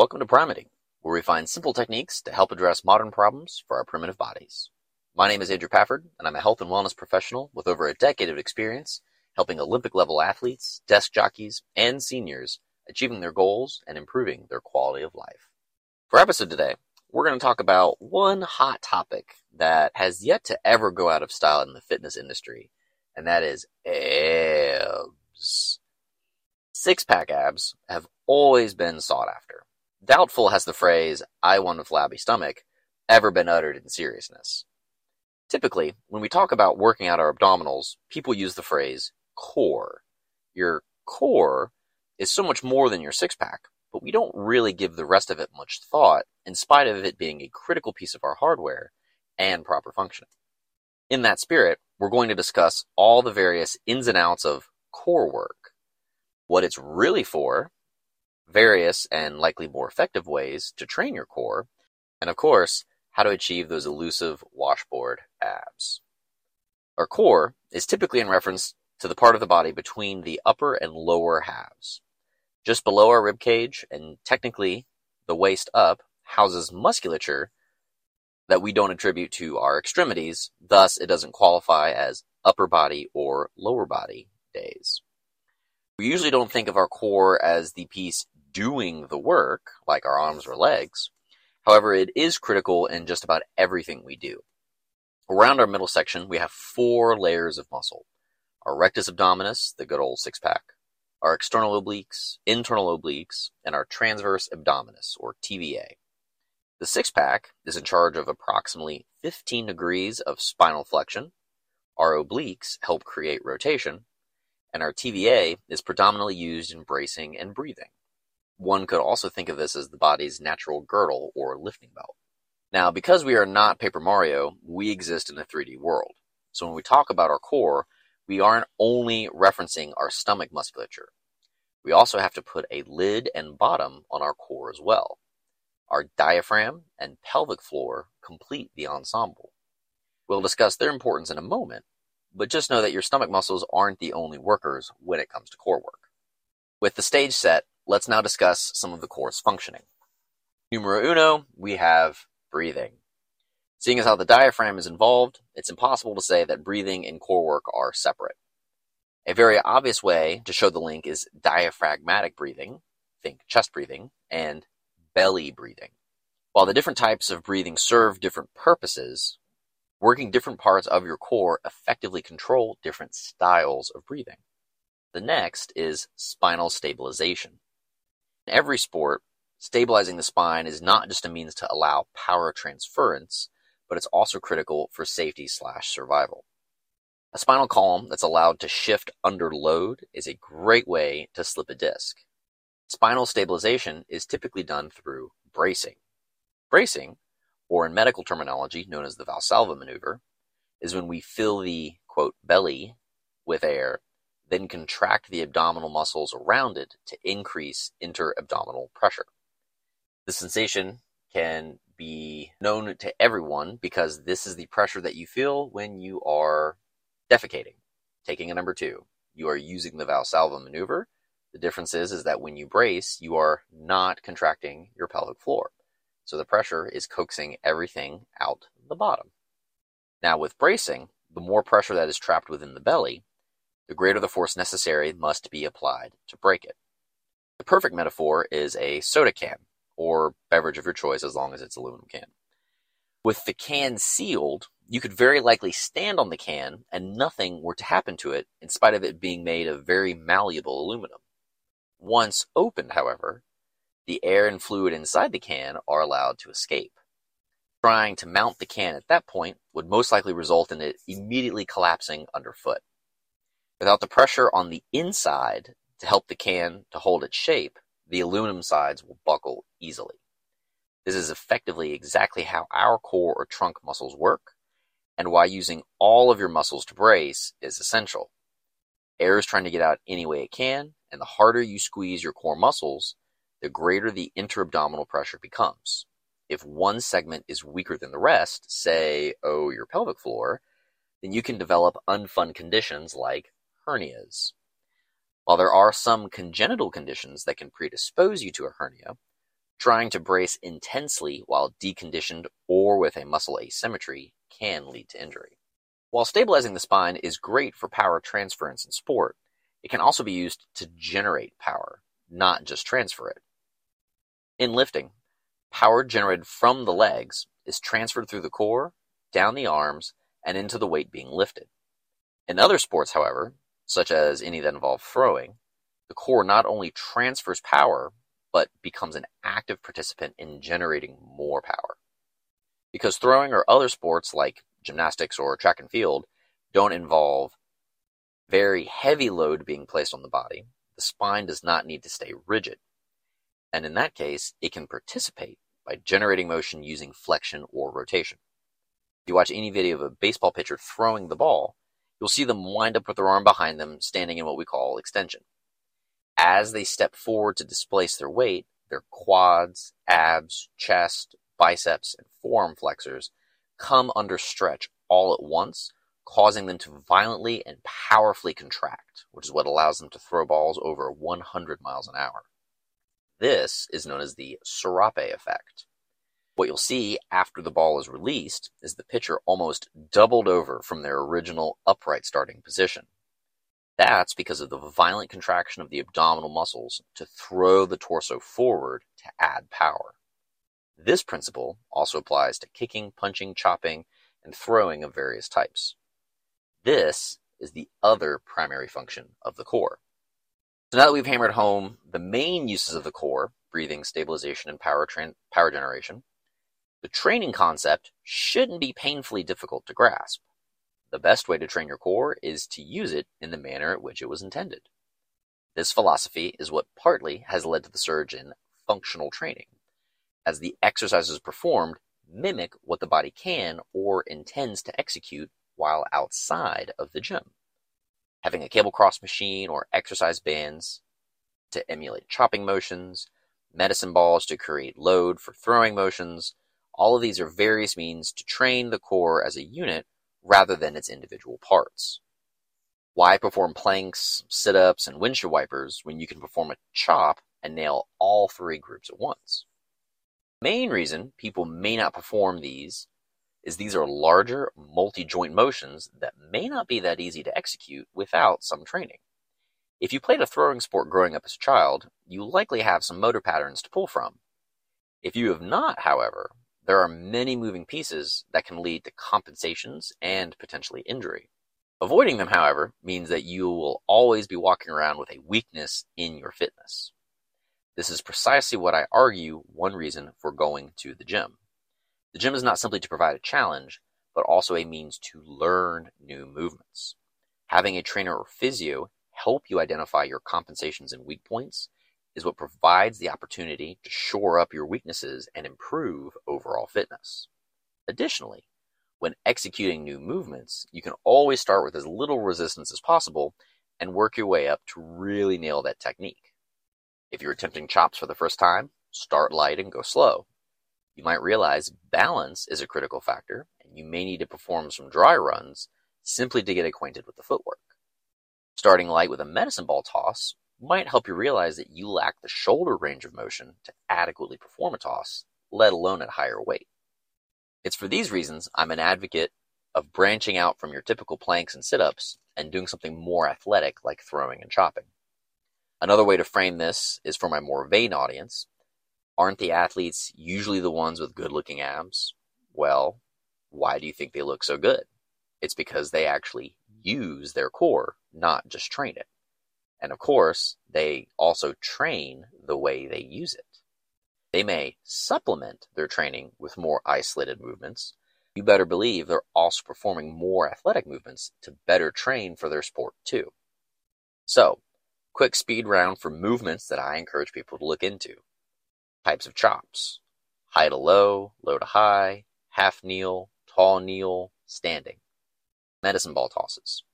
Welcome to Primity, where we find simple techniques to help address modern problems for our primitive bodies. My name is Andrew Pafford, and I'm a health and wellness professional with over a decade of experience helping Olympic level athletes, desk jockeys, and seniors achieving their goals and improving their quality of life. For episode today, we're going to talk about one hot topic that has yet to ever go out of style in the fitness industry, and that is abs. Six pack abs have always been sought after. Doubtful has the phrase, I want a flabby stomach, ever been uttered in seriousness. Typically, when we talk about working out our abdominals, people use the phrase core. Your core is so much more than your six pack, but we don't really give the rest of it much thought, in spite of it being a critical piece of our hardware and proper functioning. In that spirit, we're going to discuss all the various ins and outs of core work, what it's really for, various and likely more effective ways to train your core, and of course, how to achieve those elusive washboard abs. Our core is typically in reference to the part of the body between the upper and lower halves. Just below our rib cage and technically the waist up houses musculature that we don't attribute to our extremities, thus it doesn't qualify as upper body or lower body days. We usually don't think of our core as the piece doing the work, like our arms or legs. However, it is critical in just about everything we do. Around our middle section, we have four layers of muscle. Our rectus abdominis, the good old six pack, our external obliques, internal obliques, and our transverse abdominis, or TVA. The six pack is in charge of approximately 15 degrees of spinal flexion. Our obliques help create rotation, and our TVA is predominantly used in bracing and breathing. One could also think of this as the body's natural girdle or lifting belt. Now, because we are not Paper Mario, we exist in a 3D world. So when we talk about our core, we aren't only referencing our stomach musculature. We also have to put a lid and bottom on our core as well. Our diaphragm and pelvic floor complete the ensemble. We'll discuss their importance in a moment, but just know that your stomach muscles aren't the only workers when it comes to core work. With the stage set, Let's now discuss some of the core's functioning. Numero uno, we have breathing. Seeing as how the diaphragm is involved, it's impossible to say that breathing and core work are separate. A very obvious way to show the link is diaphragmatic breathing, think chest breathing, and belly breathing. While the different types of breathing serve different purposes, working different parts of your core effectively control different styles of breathing. The next is spinal stabilization. In every sport, stabilizing the spine is not just a means to allow power transference, but it's also critical for safety slash survival. A spinal column that's allowed to shift under load is a great way to slip a disc. Spinal stabilization is typically done through bracing. Bracing, or in medical terminology known as the Valsalva maneuver, is when we fill the quote belly with air then contract the abdominal muscles around it to increase interabdominal pressure. The sensation can be known to everyone because this is the pressure that you feel when you are defecating. Taking a number two, you are using the Valsalva maneuver. The difference is, is that when you brace, you are not contracting your pelvic floor. So the pressure is coaxing everything out the bottom. Now with bracing, the more pressure that is trapped within the belly, the greater the force necessary must be applied to break it. The perfect metaphor is a soda can, or beverage of your choice as long as it's aluminum can. With the can sealed, you could very likely stand on the can and nothing were to happen to it in spite of it being made of very malleable aluminum. Once opened, however, the air and fluid inside the can are allowed to escape. Trying to mount the can at that point would most likely result in it immediately collapsing underfoot. Without the pressure on the inside to help the can to hold its shape, the aluminum sides will buckle easily. This is effectively exactly how our core or trunk muscles work, and why using all of your muscles to brace is essential. Air is trying to get out any way it can, and the harder you squeeze your core muscles, the greater the interabdominal pressure becomes. If one segment is weaker than the rest, say, oh, your pelvic floor, then you can develop unfun conditions like hernias. While there are some congenital conditions that can predispose you to a hernia, Trying to brace intensely while deconditioned or with a muscle asymmetry can lead to injury. While stabilizing the spine is great for power transference in sport, it can also be used to generate power, not just transfer it. In lifting, power generated from the legs is transferred through the core, down the arms, and into the weight being lifted. In other sports, however, such as any that involve throwing, the core not only transfers power, but becomes an active participant in generating more power. Because throwing or other sports like gymnastics or track and field don't involve very heavy load being placed on the body, the spine does not need to stay rigid. And in that case, it can participate by generating motion using flexion or rotation. If you watch any video of a baseball pitcher throwing the ball, you'll see them wind up with their arm behind them, standing in what we call extension. As they step forward to displace their weight, their quads, abs, chest, biceps, and forearm flexors come under stretch all at once, causing them to violently and powerfully contract, which is what allows them to throw balls over 100 miles an hour. This is known as the serape effect. What you'll see after the ball is released is the pitcher almost doubled over from their original upright starting position. That's because of the violent contraction of the abdominal muscles to throw the torso forward to add power. This principle also applies to kicking, punching, chopping, and throwing of various types. This is the other primary function of the core. So now that we've hammered home the main uses of the core, breathing, stabilization, and power, power generation, the training concept shouldn't be painfully difficult to grasp. The best way to train your core is to use it in the manner at which it was intended. This philosophy is what partly has led to the surge in functional training, as the exercises performed mimic what the body can or intends to execute while outside of the gym. Having a cable cross machine or exercise bands to emulate chopping motions, medicine balls to create load for throwing motions, all of these are various means to train the core as a unit rather than its individual parts. Why perform planks, sit ups, and windshield wipers when you can perform a chop and nail all three groups at once? Main reason people may not perform these is these are larger multi-joint motions that may not be that easy to execute without some training. If you played a throwing sport growing up as a child, you likely have some motor patterns to pull from. If you have not, however, there are many moving pieces that can lead to compensations and potentially injury. Avoiding them, however, means that you will always be walking around with a weakness in your fitness. This is precisely what I argue one reason for going to the gym. The gym is not simply to provide a challenge, but also a means to learn new movements. Having a trainer or physio help you identify your compensations and weak points is what provides the opportunity to shore up your weaknesses and improve overall fitness. Additionally, when executing new movements, you can always start with as little resistance as possible and work your way up to really nail that technique. If you're attempting chops for the first time, start light and go slow. You might realize balance is a critical factor, and you may need to perform some dry runs simply to get acquainted with the footwork. Starting light with a medicine ball toss might help you realize that you lack the shoulder range of motion to adequately perform a toss, let alone at higher weight. It's for these reasons I'm an advocate of branching out from your typical planks and sit ups and doing something more athletic like throwing and chopping. Another way to frame this is for my more vain audience. Aren't the athletes usually the ones with good looking abs? Well, why do you think they look so good? It's because they actually use their core, not just train it. And of course, they also train the way they use it. They may supplement their training with more isolated movements. You better believe they're also performing more athletic movements to better train for their sport too. So, Quick speed round for movements that I encourage people to look into. Types of chops. High to low, low to high, half kneel, tall kneel, standing. Medicine ball tosses.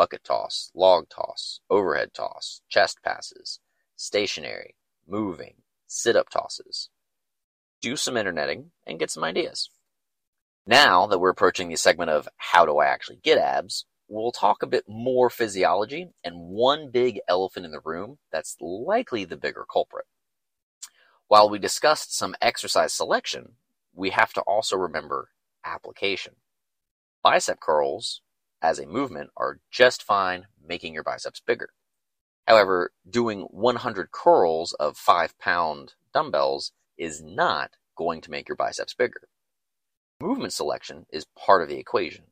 Bucket toss, log toss, overhead toss, chest passes, stationary, moving, sit-up tosses. Do some interneting and get some ideas. Now that we're approaching the segment of how do I actually get abs, we'll talk a bit more physiology and one big elephant in the room that's likely the bigger culprit. While we discussed some exercise selection, we have to also remember application. Bicep curls, as a movement, are just fine making your biceps bigger. However, doing 100 curls of 5 pound dumbbells is not going to make your biceps bigger. Movement selection is part of the equation.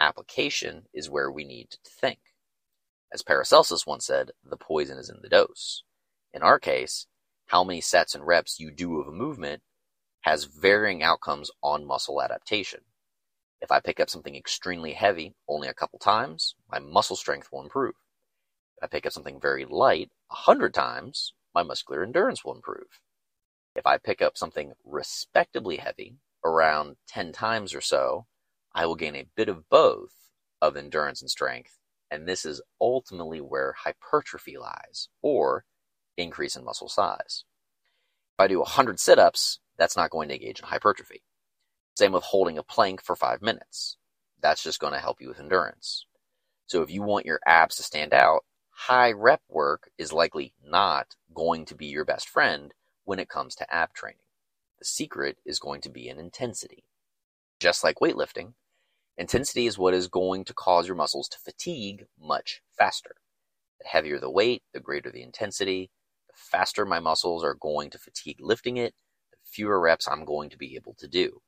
Application is where we need to think. As Paracelsus once said, the poison is in the dose. In our case, how many sets and reps you do of a movement has varying outcomes on muscle adaptation. If I pick up something extremely heavy only a couple times, my muscle strength will improve. If I pick up something very light a hundred times, my muscular endurance will improve. If I pick up something respectably heavy around 10 times or so, I will gain a bit of both of endurance and strength, and this is ultimately where hypertrophy lies, or increase in muscle size. If I do 100 sit ups, that's not going to engage in hypertrophy. Same with holding a plank for five minutes. That's just going to help you with endurance. So if you want your abs to stand out, high rep work is likely not going to be your best friend when it comes to ab training. The secret is going to be in intensity. Just like weightlifting, intensity is what is going to cause your muscles to fatigue much faster. The heavier the weight, the greater the intensity, the faster my muscles are going to fatigue lifting it, the fewer reps I'm going to be able to do.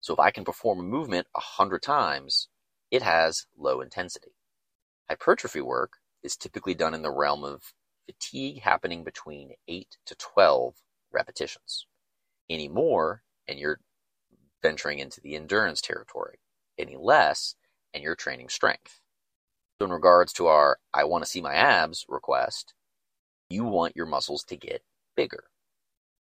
So if I can perform a movement a hundred times, it has low intensity. Hypertrophy work is typically done in the realm of fatigue happening between 8 to 12 repetitions. Any more, and you're venturing into the endurance territory. Any less, and you're training strength. So, in regards to our I want to see my abs request, you want your muscles to get bigger.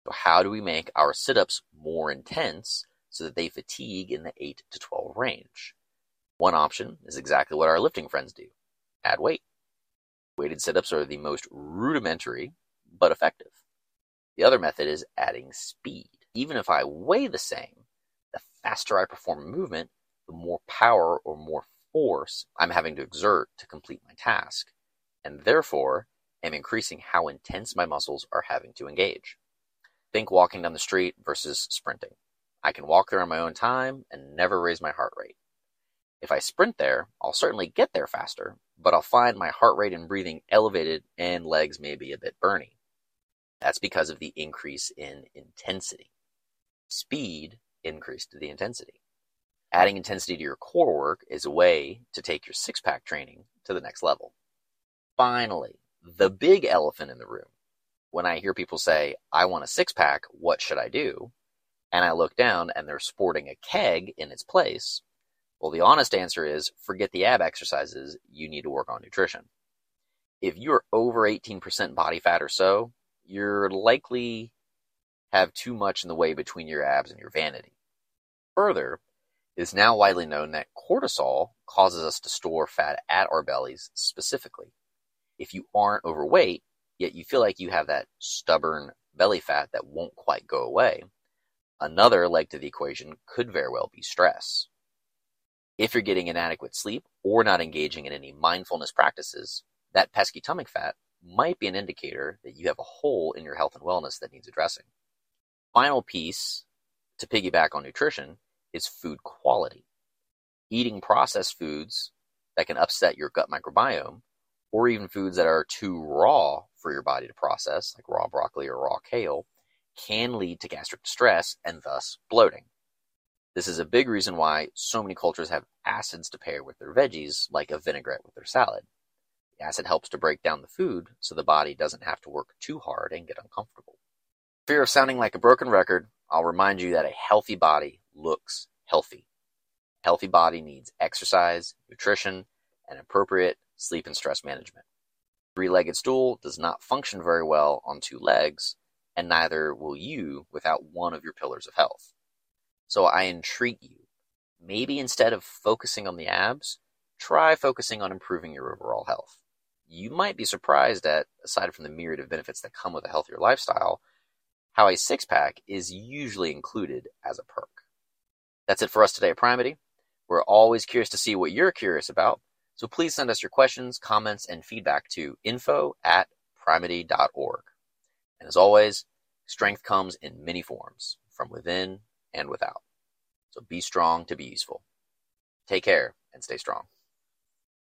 So, how do we make our sit ups more intense so that they fatigue in the 8 to 12 range? One option is exactly what our lifting friends do add weight. Weighted sit-ups are the most rudimentary but effective. The other method is adding speed. Even if I weigh the same, the faster I perform a movement, the more power or more force I'm having to exert to complete my task, and therefore am increasing how intense my muscles are having to engage. Think walking down the street versus sprinting. I can walk there on my own time and never raise my heart rate. If I sprint there, I'll certainly get there faster, but I'll find my heart rate and breathing elevated and legs may be a bit burny. That's because of the increase in intensity. Speed increased the intensity. Adding intensity to your core work is a way to take your six pack training to the next level. Finally, the big elephant in the room. When I hear people say, I want a six pack, what should I do? And I look down and they're sporting a keg in its place, well, the honest answer is forget the ab exercises, you need to work on nutrition. If you're over 18% body fat or so, you're likely have too much in the way between your abs and your vanity. Further, it is now widely known that cortisol causes us to store fat at our bellies specifically. If you aren't overweight, yet you feel like you have that stubborn belly fat that won't quite go away, another leg to the equation could very well be stress. If you're getting inadequate sleep or not engaging in any mindfulness practices, that pesky tummy fat might be an indicator that you have a hole in your health and wellness that needs addressing. Final piece to piggyback on nutrition is food quality. Eating processed foods that can upset your gut microbiome, or even foods that are too raw for your body to process, like raw broccoli or raw kale, can lead to gastric distress and thus bloating. This is a big reason why so many cultures have acids to pair with their veggies, like a vinaigrette with their salad. The acid helps to break down the food so the body doesn't have to work too hard and get uncomfortable. Fear of sounding like a broken record, I'll remind you that a healthy body looks healthy. A healthy body needs exercise, nutrition, and appropriate sleep and stress management. Three legged stool does not function very well on two legs, and neither will you without one of your pillars of health. So I entreat you, maybe instead of focusing on the abs, try focusing on improving your overall health. You might be surprised at, aside from the myriad of benefits that come with a healthier lifestyle, how a six pack is usually included as a perk. That's it for us today at Primity. We're always curious to see what you're curious about, so please send us your questions, comments, and feedback to info at primity.org. And as always, Strength comes in many forms, from within and without. So be strong to be useful. Take care and stay strong.